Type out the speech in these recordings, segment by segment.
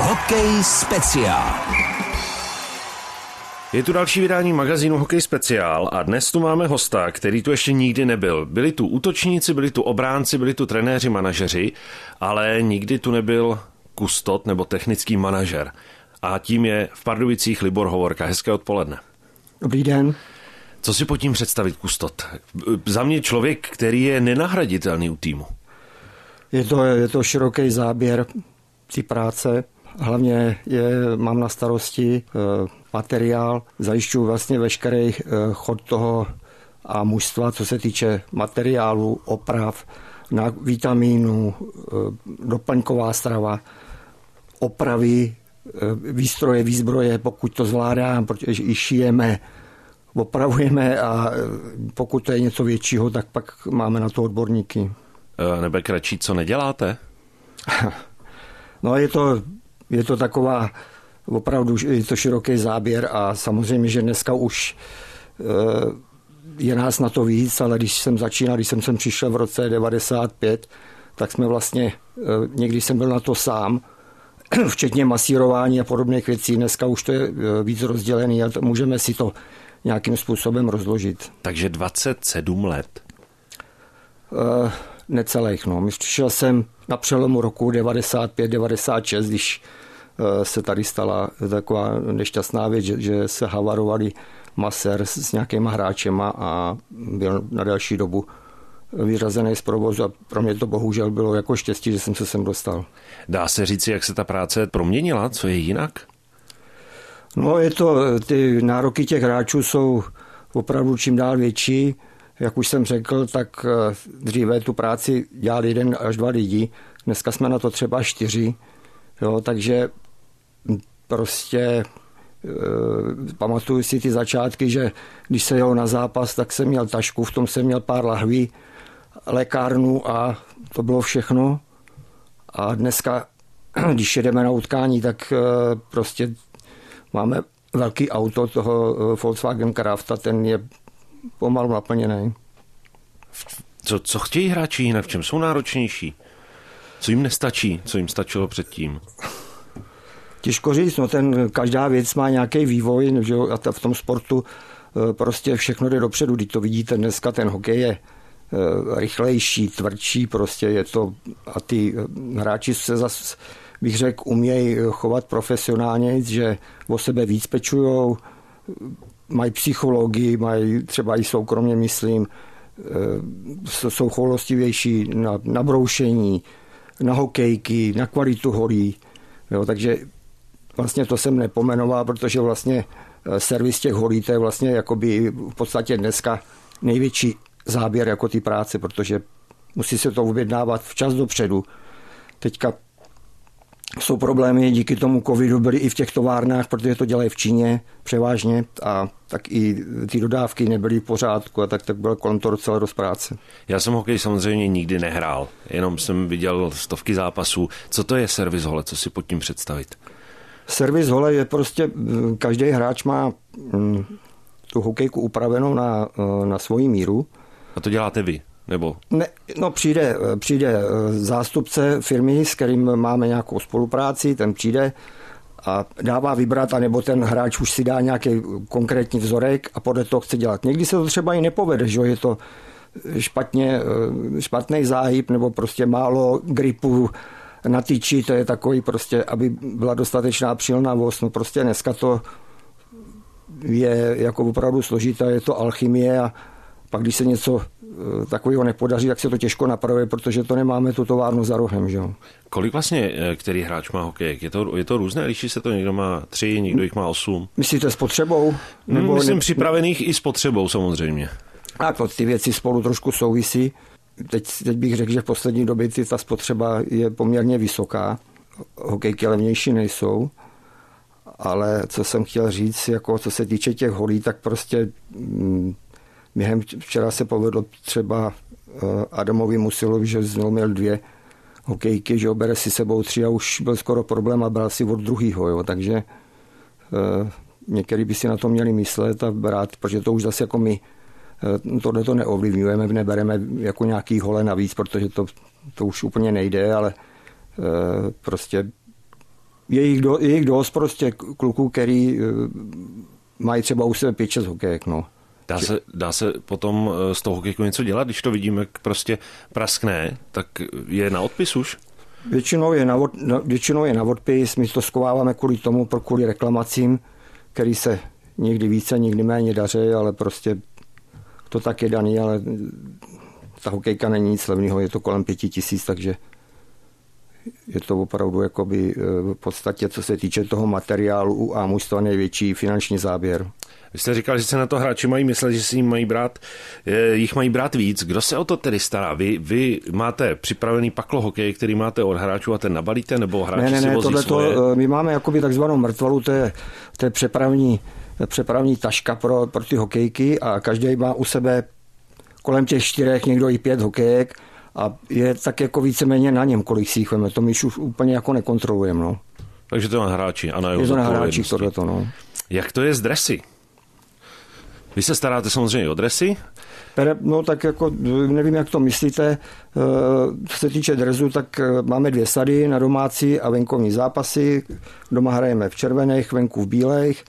Hokej speciál. Je tu další vydání magazínu Hokej speciál a dnes tu máme hosta, který tu ještě nikdy nebyl. Byli tu útočníci, byli tu obránci, byli tu trenéři, manažeři, ale nikdy tu nebyl kustot nebo technický manažer. A tím je v Pardubicích Libor Hovorka. Hezké odpoledne. Dobrý den. Co si pod tím představit kustot? Za mě člověk, který je nenahraditelný u týmu. Je to, je to široký záběr té práce. Hlavně je, mám na starosti e, materiál, zajišťuji vlastně veškerý e, chod toho a mužstva, co se týče materiálu, oprav, na vitamínu, e, doplňková strava, opravy, výstroje, výzbroje, pokud to zvládám, protože i šijeme, opravujeme a pokud to je něco většího, tak pak máme na to odborníky. Nebe kratší, co neděláte? no je to, je to taková opravdu je to široký záběr a samozřejmě, že dneska už je nás na to víc, ale když jsem začínal, když jsem sem přišel v roce 95, tak jsme vlastně, někdy jsem byl na to sám, včetně masírování a podobných věcí. Dneska už to je víc rozdělený a můžeme si to nějakým způsobem rozložit. Takže 27 let? Uh, necelých. No. Přišel jsem na přelomu roku 95-96, když uh, se tady stala taková nešťastná věc, že, že se havarovali maser s, s nějakýma hráčema a byl na další dobu vyřazený z provozu a pro mě to bohužel bylo jako štěstí, že jsem se sem dostal. Dá se říci, jak se ta práce proměnila? Co je jinak? No je to, ty nároky těch hráčů jsou opravdu čím dál větší. Jak už jsem řekl, tak eh, dříve tu práci dělal jeden až dva lidi, dneska jsme na to třeba čtyři, jo, takže prostě e, pamatuju si ty začátky, že když se jel na zápas, tak jsem měl tašku, v tom jsem měl pár lahví, lékárnu a to bylo všechno. A dneska, když jedeme na utkání, tak e, prostě Máme velký auto toho eh, Volkswagen Crafta, ten je pomalu naplněný. Co, co chtějí hráči jinak? V čem jsou náročnější? Co jim nestačí? Co jim stačilo předtím? Těžko říct, no ten, každá věc má nějaký vývoj že jo, a v tom sportu eh, prostě všechno jde dopředu. Když to vidíte dneska, ten hokej je eh, rychlejší, tvrdší, prostě je to a ty hráči se zase bych řekl, umějí chovat profesionálně, že o sebe víc pečujou, mají psychologii, mají třeba i soukromně, myslím, eh, jsou choulostivější na, na broušení, na hokejky, na kvalitu holí. Jo, takže vlastně to jsem nepomenoval, protože vlastně eh, servis těch holí, to je vlastně jakoby v podstatě dneska největší záběr jako ty práce, protože musí se to objednávat včas dopředu. Teďka jsou problémy díky tomu covidu byly i v těch továrnách, protože to dělají v Číně převážně a tak i ty dodávky nebyly v pořádku a tak, tak byl kolem toho docela dost práce. Já jsem hokej samozřejmě nikdy nehrál, jenom jsem viděl stovky zápasů. Co to je servis hole, co si pod tím představit? Servis hole je prostě, každý hráč má tu hokejku upravenou na, na svoji míru. A to děláte vy? Nebo? Ne, no přijde, přijde eh, zástupce firmy, s kterým máme nějakou spolupráci, ten přijde a dává vybrat, anebo ten hráč už si dá nějaký konkrétní vzorek a podle toho chce dělat. Někdy se to třeba i nepovede, že je to špatně, eh, špatný záhyb nebo prostě málo gripu na tyči, to je takový prostě, aby byla dostatečná přilnavost. No prostě dneska to je jako opravdu složité, je to alchymie a pak když se něco takového nepodaří, tak se to těžko napravuje, protože to nemáme tu továrnu za rohem. Že? Kolik vlastně, eh, který hráč má hokejek? Je to, je to různé? Liší se to? Někdo má tři, někdo jich má osm? Myslíte s potřebou? Nebo Myslím ne... připravených i s potřebou samozřejmě. A to ty věci spolu trošku souvisí. Teď, teď bych řekl, že v poslední době ta spotřeba je poměrně vysoká. Hokejky levnější nejsou. Ale co jsem chtěl říct, jako co se týče těch holí, tak prostě mm, Během včera se povedlo třeba eh, Adamovi Musilovi, že znovu měl dvě hokejky, že bere si sebou tři a už byl skoro problém a bral si od druhýho, jo, takže eh, některý by si na to měli myslet a brát, protože to už zase jako my eh, tohle to neovlivňujeme, nebereme jako nějaký hole navíc, protože to, to už úplně nejde, ale prostě je jich, do, je jich dost prostě kluků, který mají třeba u sebe 5-6 hokejek, no. Dá se, dá se potom z toho hokejku něco dělat, když to vidíme, jak prostě praskne, tak je na odpis už? Většinou je na, od, no, většinou je na odpis, my to skováváme kvůli tomu, kvůli reklamacím, který se někdy více, někdy méně daří, ale prostě to tak je daný, ale ta hokejka není nic levného, je to kolem pěti tisíc, takže je to opravdu jakoby eh, v podstatě, co se týče toho materiálu u Amustva největší finanční záběr. Vy jste říkal, že se na to hráči mají myslet, že si jim mají brát, jich mají brát víc. Kdo se o to tedy stará? Vy, vy máte připravený paklo hokej, který máte od hráčů a ten nabalíte, nebo hráči ne, ne, ne, si vozí svoje? To, eh, my máme jakoby takzvanou mrtvalu, to je, to je přepravní, přepravní taška pro, pro ty hokejky a každý má u sebe kolem těch čtyřech, někdo i pět hokejek a je tak jako víceméně na něm, kolik si jich veme. To my už úplně jako nekontrolujeme. No. Takže to na hráči a na Je to na hráči tohleto, no. Jak to je s dresy? Vy se staráte samozřejmě o dresy? No tak jako nevím, jak to myslíte. Eh, co se týče dresu, tak eh, máme dvě sady na domácí a venkovní zápasy. Doma hrajeme v červených, venku v bílých.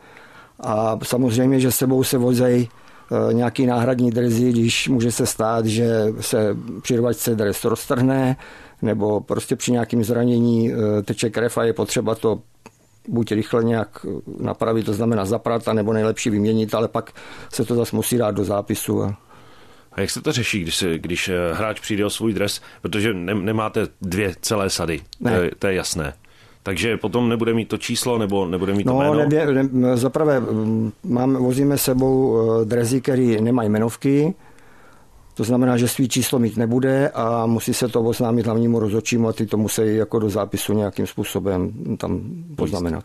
A samozřejmě, že sebou se vozejí nějaký náhradní dresy, když může se stát, že se při rvačce dres roztrhne, nebo prostě při nějakém zranění teče krev a je potřeba to buď rychle nějak napravit, to znamená zaprat, nebo nejlepší vyměnit, ale pak se to zase musí dát do zápisu. A... A jak se to řeší, když, když eh, hráč přijde o svůj dres, protože ne, nemáte dvě celé sady, ne. to, je, to je jasné. Takže potom nebude mít to číslo nebo nebude mít to no, jméno? Nebě, ne, zaprvé mm, máme, vozíme sebou eh, drezy, které nemají jmenovky, to znamená, že svý číslo mít nebude a musí se to oznámit hlavnímu rozhodčímu a ty to musí jako do zápisu nějakým způsobem tam poznamenat.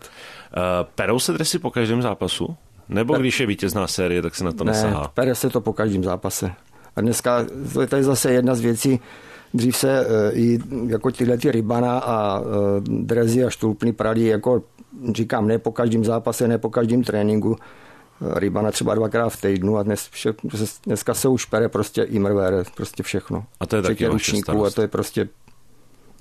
Uh, perou se dresy po každém zápasu? Nebo per... když je vítězná série, tak se na to ne, nesahá? pere se to po každém zápase. A dneska to je zase jedna z věcí, dřív se uh, i jako tyhle ty rybana a uh, drezy a štulpny prali jako říkám, ne po každém zápase, ne po každém tréninku, rybana třeba dvakrát v týdnu a dnes, vše, dneska se už pere prostě i mrvé, prostě všechno. A to je taky ručníků a to je prostě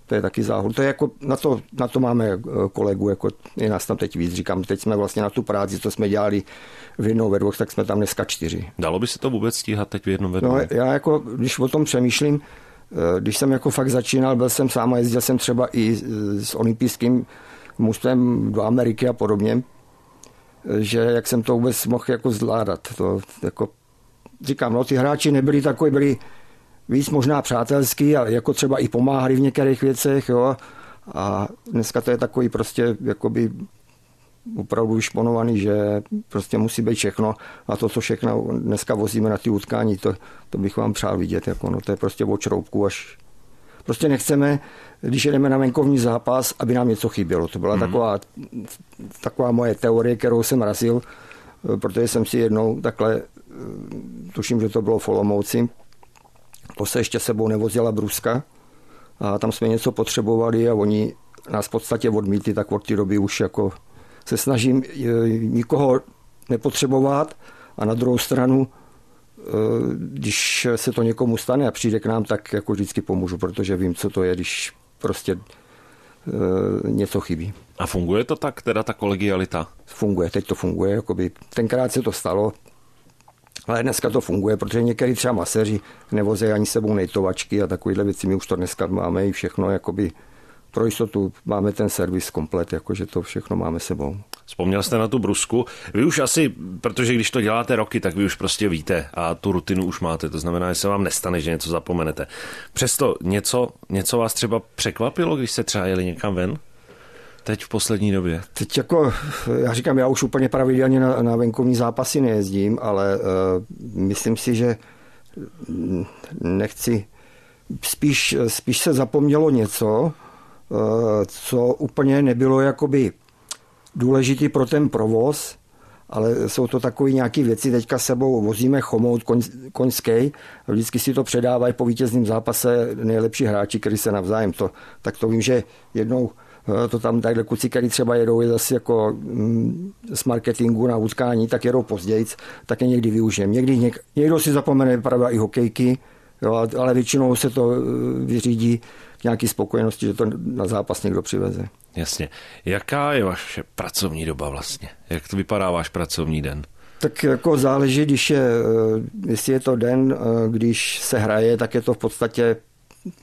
to je taky záhul. To je jako, na to, na to máme kolegu, jako je nás tam teď víc. Říkám, teď jsme vlastně na tu práci, co jsme dělali v jednou ve dvou, tak jsme tam dneska čtyři. Dalo by se to vůbec stíhat teď v jednom ve dvou? No, já jako, když o tom přemýšlím, když jsem jako fakt začínal, byl jsem sám a jezdil jsem třeba i s olympijským mužstvem do Ameriky a podobně, že jak jsem to vůbec mohl jako zvládat. To, jako, říkám, no ty hráči nebyli takový, byli víc možná přátelský a jako třeba i pomáhali v některých věcech, jo. A dneska to je takový prostě jakoby opravdu šponovaný, že prostě musí být všechno a to, co všechno dneska vozíme na ty utkání, to, to bych vám přál vidět, jako no, to je prostě od šroubku až Prostě nechceme, když jedeme na venkovní zápas, aby nám něco chybělo. To byla mm-hmm. taková, taková moje teorie, kterou jsem razil, protože jsem si jednou takhle, tuším, že to bylo v Olomouci, to se ještě sebou nevozila bruska a tam jsme něco potřebovali a oni nás v podstatě odmítli, tak od té doby už jako se snažím e, nikoho nepotřebovat a na druhou stranu Eh, když se to někomu stane a přijde k nám, tak jako vždycky pomůžu, protože vím, co to je, když prostě eh, něco chybí. A funguje to tak, teda ta kolegialita? Funguje, teď to funguje, jakoby tenkrát se to stalo, ale dneska to funguje, protože některý třeba maseři nevozí ani sebou nejtovačky a takovéhle věci, my už to dneska máme i všechno, jakoby pro jistotu máme ten servis komplet, jakože to všechno máme sebou. Vzpomněl jste na tu brusku. Vy už asi, protože když to děláte roky, tak vy už prostě víte a tu rutinu už máte. To znamená, že se vám nestane, že něco zapomenete. Přesto něco, něco vás třeba překvapilo, když jste třeba jeli někam ven? Teď v poslední době? Teď jako, já říkám, já už úplně pravidelně na, na venkovní zápasy nejezdím, ale uh, myslím si, že nechci, spíš, spíš se zapomnělo něco, co úplně nebylo jakoby důležitý pro ten provoz, ale jsou to takové nějaké věci. Teďka sebou vozíme chomout koň, koňský, vždycky si to předávají po vítězném zápase nejlepší hráči, kteří se navzájem to, tak to vím, že jednou eh, to tam takhle kuci, který třeba jedou je zase jako mm, z marketingu na utkání, tak jedou později, tak je někdy využijem. Někdy něk, někdo si zapomene pravda i hokejky, jo, ale většinou se to eh, vyřídí nějaký spokojenosti, že to na zápas někdo přiveze. Jasně. Jaká je vaše pracovní doba vlastně? Jak to vypadá váš pracovní den? Tak jako záleží, když je, eh, jestli je to den, eh, když se hraje, tak je to v podstatě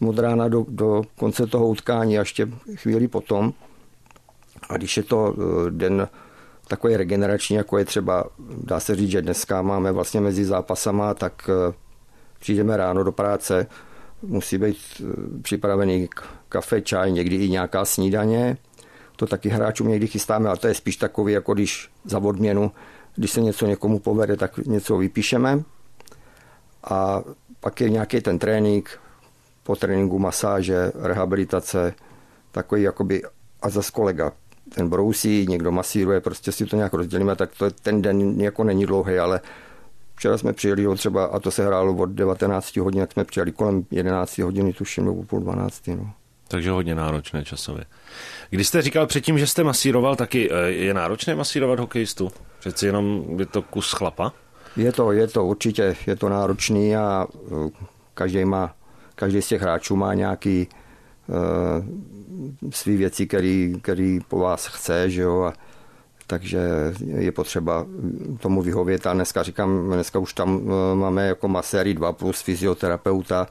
od rána do, do konce toho utkání a ještě chvíli potom. A když je to eh, den takový regenerační, jako je třeba, dá se říct, že dneska máme vlastně mezi zápasama, tak přijdeme ráno do práce, musí být připravený kafe, čaj, někdy i nějaká snídaně. To taky hráčům někdy chystáme, ale to je spíš takový, jako když za odměnu když se něco někomu povede, tak něco vypíšeme. A pak je nějaký ten trénink, po tréninku masáže, rehabilitace, takový jakoby a zase kolega ten brousí, někdo masíruje, prostě si to nějak rozdělíme, tak to ten den jako není dlouhý, ale včera jsme přijeli třeba, a to se hrálo od 19 hodin, jak jsme přijeli kolem 11 hodiny, tuším, nebo půl 12. No. Takže hodně náročné časově. Když jste říkal předtím, že jste masíroval, taky eh, je náročné masírovat hokejistu? Přeci jenom je to kus chlapa? Je to, je to určitě, je to náročný a eh, každý má, každý z těch hráčů má nějaký uh, svý věci, který, který po vás chce, že jo, a takže je potřeba tomu vyhovět. A dneska říkám, dneska už tam máme jako maséry 2 plus fyzioterapeuta,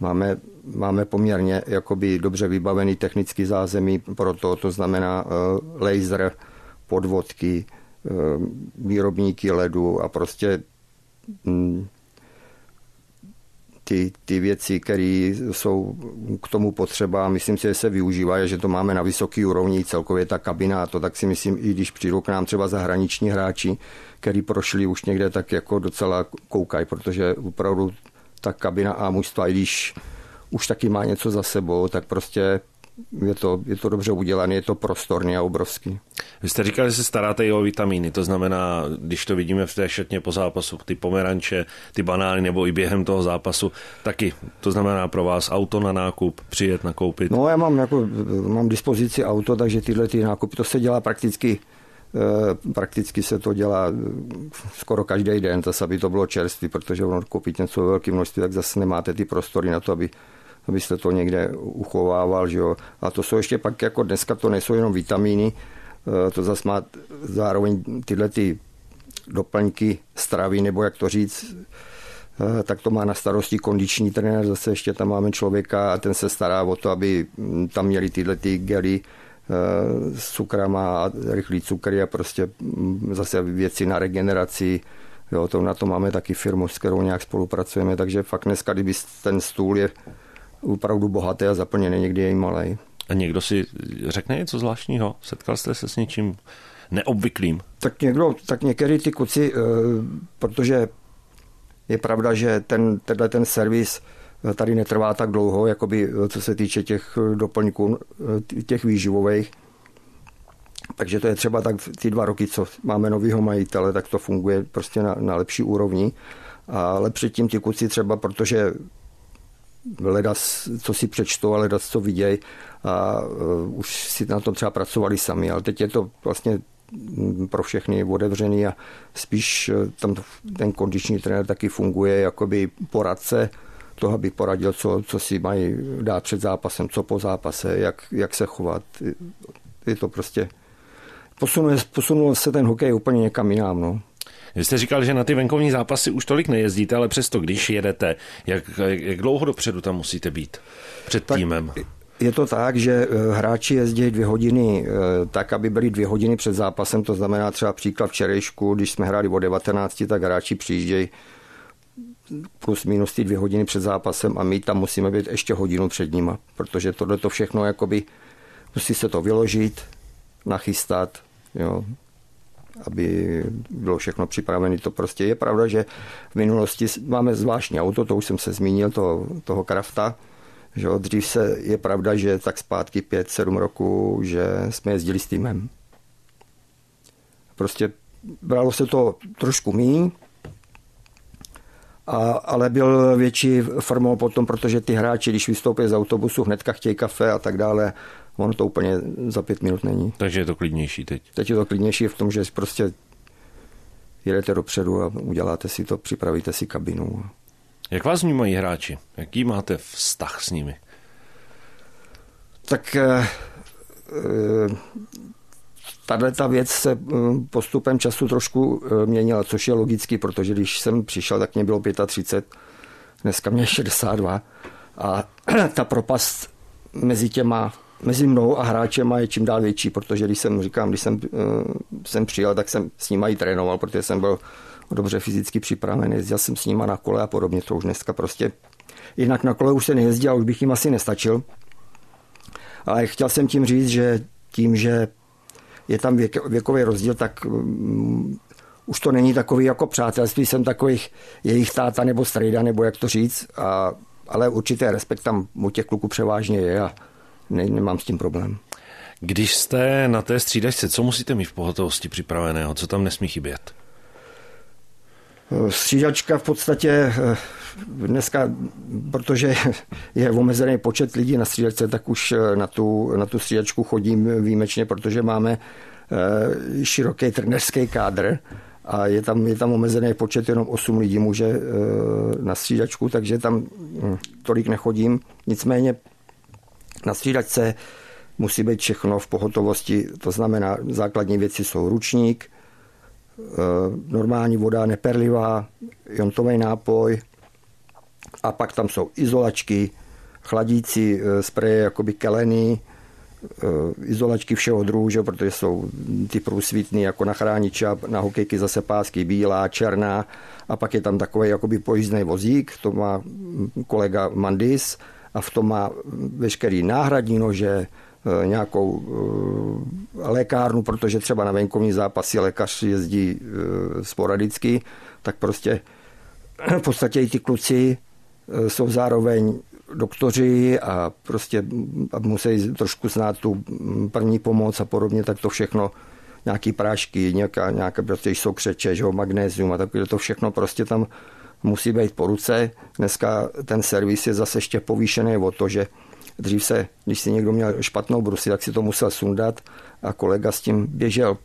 Máme, máme poměrně jakoby dobře vybavený technický zázemí pro to, to znamená uh, laser, podvodky, uh, výrobníky ledu a prostě um, ty, ty věci, které jsou k tomu potřeba, myslím si, že se využívají, že to máme na vysoký úrovni, celkově ta kabina a to, tak si myslím, i když přijdou k nám třeba zahraniční hráči, který prošli už někde, tak jako docela koukají, protože opravdu ta kabina a mužstva, i když už taky má něco za sebou, tak prostě je to, je to dobře udělané, je to prostorný a obrovský. Vy jste říkali, že se staráte i o vitamíny, to znamená, když to vidíme v té šatně po zápasu, ty pomeranče, ty banány nebo i během toho zápasu, taky to znamená pro vás auto na nákup, přijet nakoupit? No já mám, jako, mám dispozici auto, takže tyhle ty nákupy, to se dělá prakticky Eh, prakticky se to dělá eh, skoro každý den, zase aby to bylo čerstvé, protože ono koupit něco ve velké množství, tak zase nemáte ty prostory na to, aby abyste to někde uchovával. Že jo. A to jsou ještě pak, jako dneska to nejsou jenom vitamíny, eh, to zase má zároveň tyhle ty doplňky stravy, nebo jak to říct, tak to má na starosti kondiční trenér, zase ještě tam máme člověka a ten se stará o to, aby tam měli tyhle ty gely, Eh, s cukrama a rychlý cukry a prostě mm, zase věci na regeneraci. Jo, to na to máme taky firmu, s kterou nějak spolupracujeme, takže fakt dneska, kdyby ten stůl je opravdu bohatý a zaplněný, někdy je i malý. A někdo si řekne něco zvláštního? Setkal jste se s něčím neobvyklým? Tak někdo, tak některý ty kuci, eh, protože je pravda, že ten, tenhle ten servis tady netrvá tak dlouho, jakoby, co se týče těch doplňků, těch výživových. Takže to je třeba tak ty dva roky, co máme novýho majitele, tak to funguje prostě na, na lepší úrovni. Ale předtím ty kuci třeba, protože leda, co si přečtou, ale leda, co vidějí a uh, už si na tom třeba pracovali sami, ale teď je to vlastně pro všechny otevřený a spíš e, tam ten kondiční trenér taky funguje jakoby poradce, toho bych poradil, co, co si mají dát před zápasem, co po zápase, jak, jak se chovat. Je to prostě... Posunul, posunul se ten hokej úplně někam jinam. No. Vy jste říkal, že na ty venkovní zápasy už tolik nejezdíte, ale přesto, když jedete, jak, jak dlouho dopředu tam musíte být před tak týmem? Je to tak, že eh, hráči jezdí dvě hodiny eh, tak, aby byli dvě hodiny před zápasem, to znamená třeba příklad včerejšku, když jsme hráli o 19, tak hráči přijíždějí plus minus ty dvě hodiny před zápasem a my tam musíme být ještě hodinu před nima, protože tohle to všechno jakoby musí se to vyložit, nachystat, jo, aby bylo všechno připravené. To prostě je pravda, že v minulosti máme zvláštní auto, to už jsem se zmínil, toho, toho Krafta, že dřív se je pravda, že tak zpátky 5-7 roků, že jsme jezdili s týmem. Prostě bralo se to trošku méně, a, ale byl větší formou potom, protože ty hráči, když vystoupí z autobusu, hnedka chtějí kafe a tak dále. Ono to úplně za pět minut není. Takže je to klidnější teď. Teď je to klidnější v tom, že prostě jedete dopředu a uděláte si to, připravíte si kabinu. Jak vás vnímají hráči? Jaký máte vztah s nimi? Tak eh, tahle ta věc se postupem času trošku měnila, což je logicky, protože když jsem přišel, tak mě bylo 35, dneska mě 62 a ta propast mezi těma mezi mnou a hráčem je čím dál větší, protože když jsem, říkám, když jsem, jsem přijel, tak jsem s nimi i trénoval, protože jsem byl dobře fyzicky připravený, jezdil jsem s nima na kole a podobně, to už dneska prostě jinak na kole už se nejezdí a už bych jim asi nestačil. Ale chtěl jsem tím říct, že tím, že je tam věk, věkový rozdíl, tak um, už to není takový jako přátelství, jsem takových jejich táta nebo strejda, nebo jak to říct, a, ale určitě respekt tam u těch kluků převážně je a ne, nemám s tím problém. Když jste na té střídačce, co musíte mít v pohotovosti připraveného, co tam nesmí chybět? Střídačka v podstatě eh, dneska, protože je omezený počet lidí na střídačce, tak už eh, na tu, na tu střídačku chodím výjimečně, protože máme eh, široký trenerský kádr a je tam, je tam omezený počet, jenom 8 lidí může na střídačku, takže tam hm, tolik nechodím. Nicméně na střídačce musí být všechno v pohotovosti, to znamená, základní věci jsou ručník, Eh, normální voda neperlivá, jontový nápoj a pak tam jsou izolačky, chladící eh, spreje jakoby kelený, eh, izolačky všeho druhu, že, protože jsou ty průsvitný jako na chrániče na hokejky zase pásky bílá, černá a pak je tam takový jakoby pojízdný vozík, to má kolega Mandis a v tom má veškerý náhradní nože, Eh, nějakou eh, lékárnu, protože třeba na venkovní zápasy lékař jezdí eh, sporadicky, tak prostě v podstatě i ty kluci jsou zároveň doktoři a prostě musí trošku znát tu první pomoc a podobně, tak to všechno nějaký prášky, nějaká, nějaké prostě jsou křeče, že magnézium a takové to všechno prostě tam musí být po ruce. Dneska ten servis je zase ještě povýšený o to, že Dřív se, když si někdo měl špatnou brusy, tak si to musel sundat a kolega s tím běžel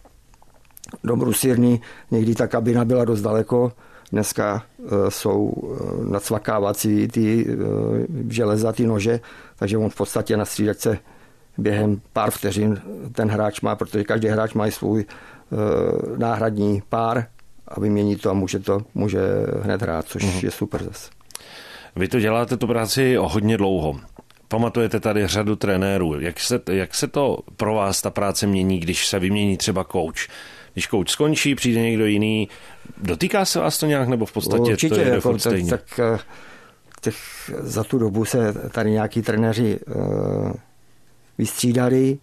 do brusírny. Někdy ta kabina byla dost daleko, dneska e, jsou e, nacvakávací ty e, železa, ty nože, takže on v podstatě na střídačce během pár vteřin ten hráč má, protože každý hráč má svůj náhradní pár a vymění to a může to může hned hrát, což uh-huh. je super zase. Vy to děláte tu práci o hodně dlouho. Pamatujete tady řadu trenérů. Jak se, jak se to pro vás ta práce mění, když se vymění třeba coach? Když coach skončí, přijde někdo jiný, dotýká se vás to nějak, nebo v podstatě Určitě, to je jako, tak, tak eh, těch, za tu dobu se tady nějaký trenéři uh, vystřídali,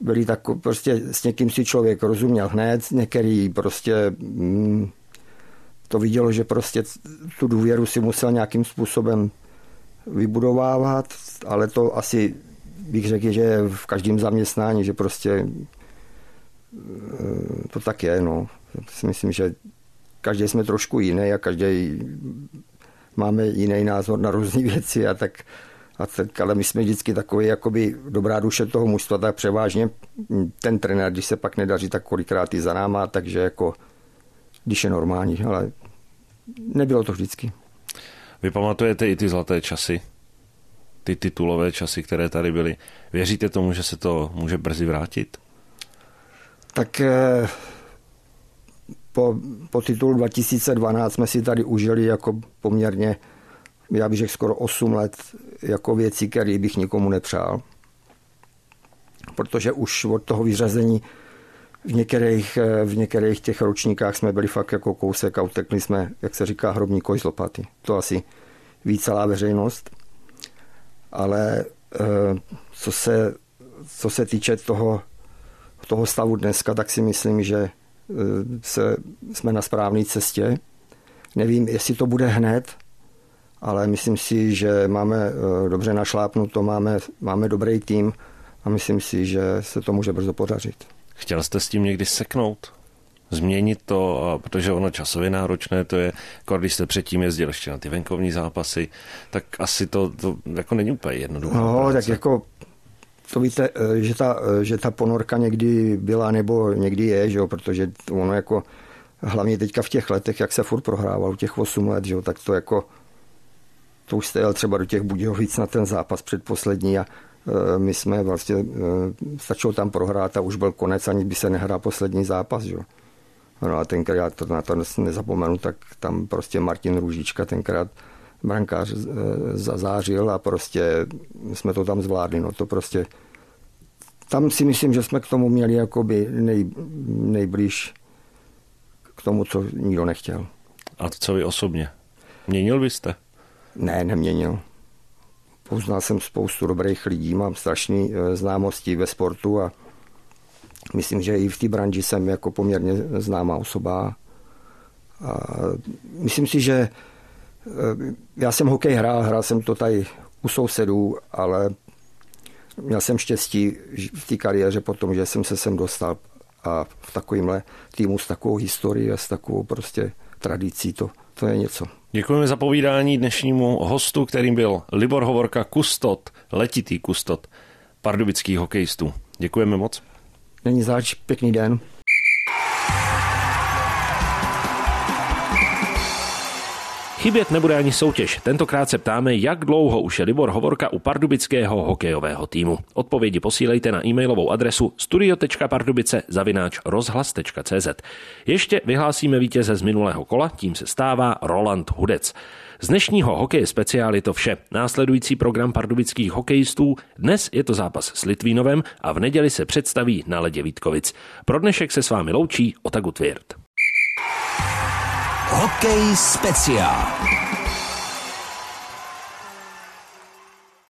byli tak prostě s někým si člověk rozuměl hned, některý prostě mm, to vidělo, že prostě tu důvěru si musel nějakým způsobem vybudovávat, ale to asi bych řekl, že v každém zaměstnání, že prostě eh, to tak je. No. Si myslím, že každý jsme trošku jiný a každý máme jiný názor na různé věci a tak, a tak, ale my jsme vždycky takový jakoby dobrá duše toho mužstva, tak převážně ten trenér, když se pak nedaří, tak kolikrát i za náma, takže jako když je normální, ale nebylo to vždycky. Vy pamatujete i ty zlaté časy, ty titulové časy, které tady byly. Věříte tomu, že se to může brzy vrátit? Tak eh, po, po titulu 2012 jsme si tady užili jako poměrně, já bych řekl skoro 8 let, jako věci, které bych nikomu nepřál. Protože už od toho vyřazení v některých, eh, v některých těch ročníkách jsme byli fakt jako kousek a utekli jsme, jak se říká, hrobní koj z lopaty. To asi ví celá veřejnost. Ale eh, co se, co se týče toho, toho stavu dneska, tak si myslím, že eh, se, jsme na správné cestě. Nevím, jestli to bude hned, ale myslím si, že máme dobře našlápnuto, máme, máme dobrý tým a myslím si, že se to může brzo podařit. Chtěl jste s tím někdy seknout? Změnit to, protože ono časově náročné to je, jako když jste předtím jezdil ještě na ty venkovní zápasy, tak asi to, to jako není úplně jednoduché. No, práce. tak jako to víte, eh, že ta, eh, že ta ponorka někdy byla nebo někdy je, že jo, protože ono jako hlavně teďka v těch letech, jak se furt prohrával, těch 8 let, že jo, tak to jako to už jste jel třeba do těch Budějovic na ten zápas předposlední a my jsme vlastně, stačilo tam prohrát a už byl konec, ani by se nehrál poslední zápas. Že? No a tenkrát, to, na to nezapomenu, tak tam prostě Martin Růžička tenkrát brankář zazářil a prostě jsme to tam zvládli. No to prostě tam si myslím, že jsme k tomu měli jakoby nej, nejblíž k tomu, co nikdo nechtěl. A co vy osobně? Měnil byste? Ne, neměnil. Poznal jsem spoustu dobrých lidí, mám strašné eh, známosti ve sportu a myslím, že i v té branži jsem jako poměrně známá osoba. A myslím si, že eh, já jsem hokej hrál, hrál jsem to tady u sousedů, ale měl jsem štěstí v té kariéře potom, že jsem se sem dostal a v takovémhle týmu s takovou historií a s takovou prostě tradicí, to, to je něco. Děkujeme za povídání dnešnímu hostu, kterým byl Libor Hovorka, kustot, letitý kustot pardubických hokejistů. Děkujeme moc. Není zač, pěkný den. Chybět nebude ani soutěž. Tentokrát se ptáme, jak dlouho už je Libor Hovorka u pardubického hokejového týmu. Odpovědi posílejte na e-mailovou adresu studio.pardubice zavináč rozhlas.cz. Ještě vyhlásíme vítěze z minulého kola, tím se stává Roland Hudec. Z dnešního hokeje speciál je to vše. Následující program pardubických hokejistů. Dnes je to zápas s Litvínovem a v neděli se představí na ledě Vítkovic. Pro dnešek se s vámi loučí Otagu Tvirt. Hokej speciál.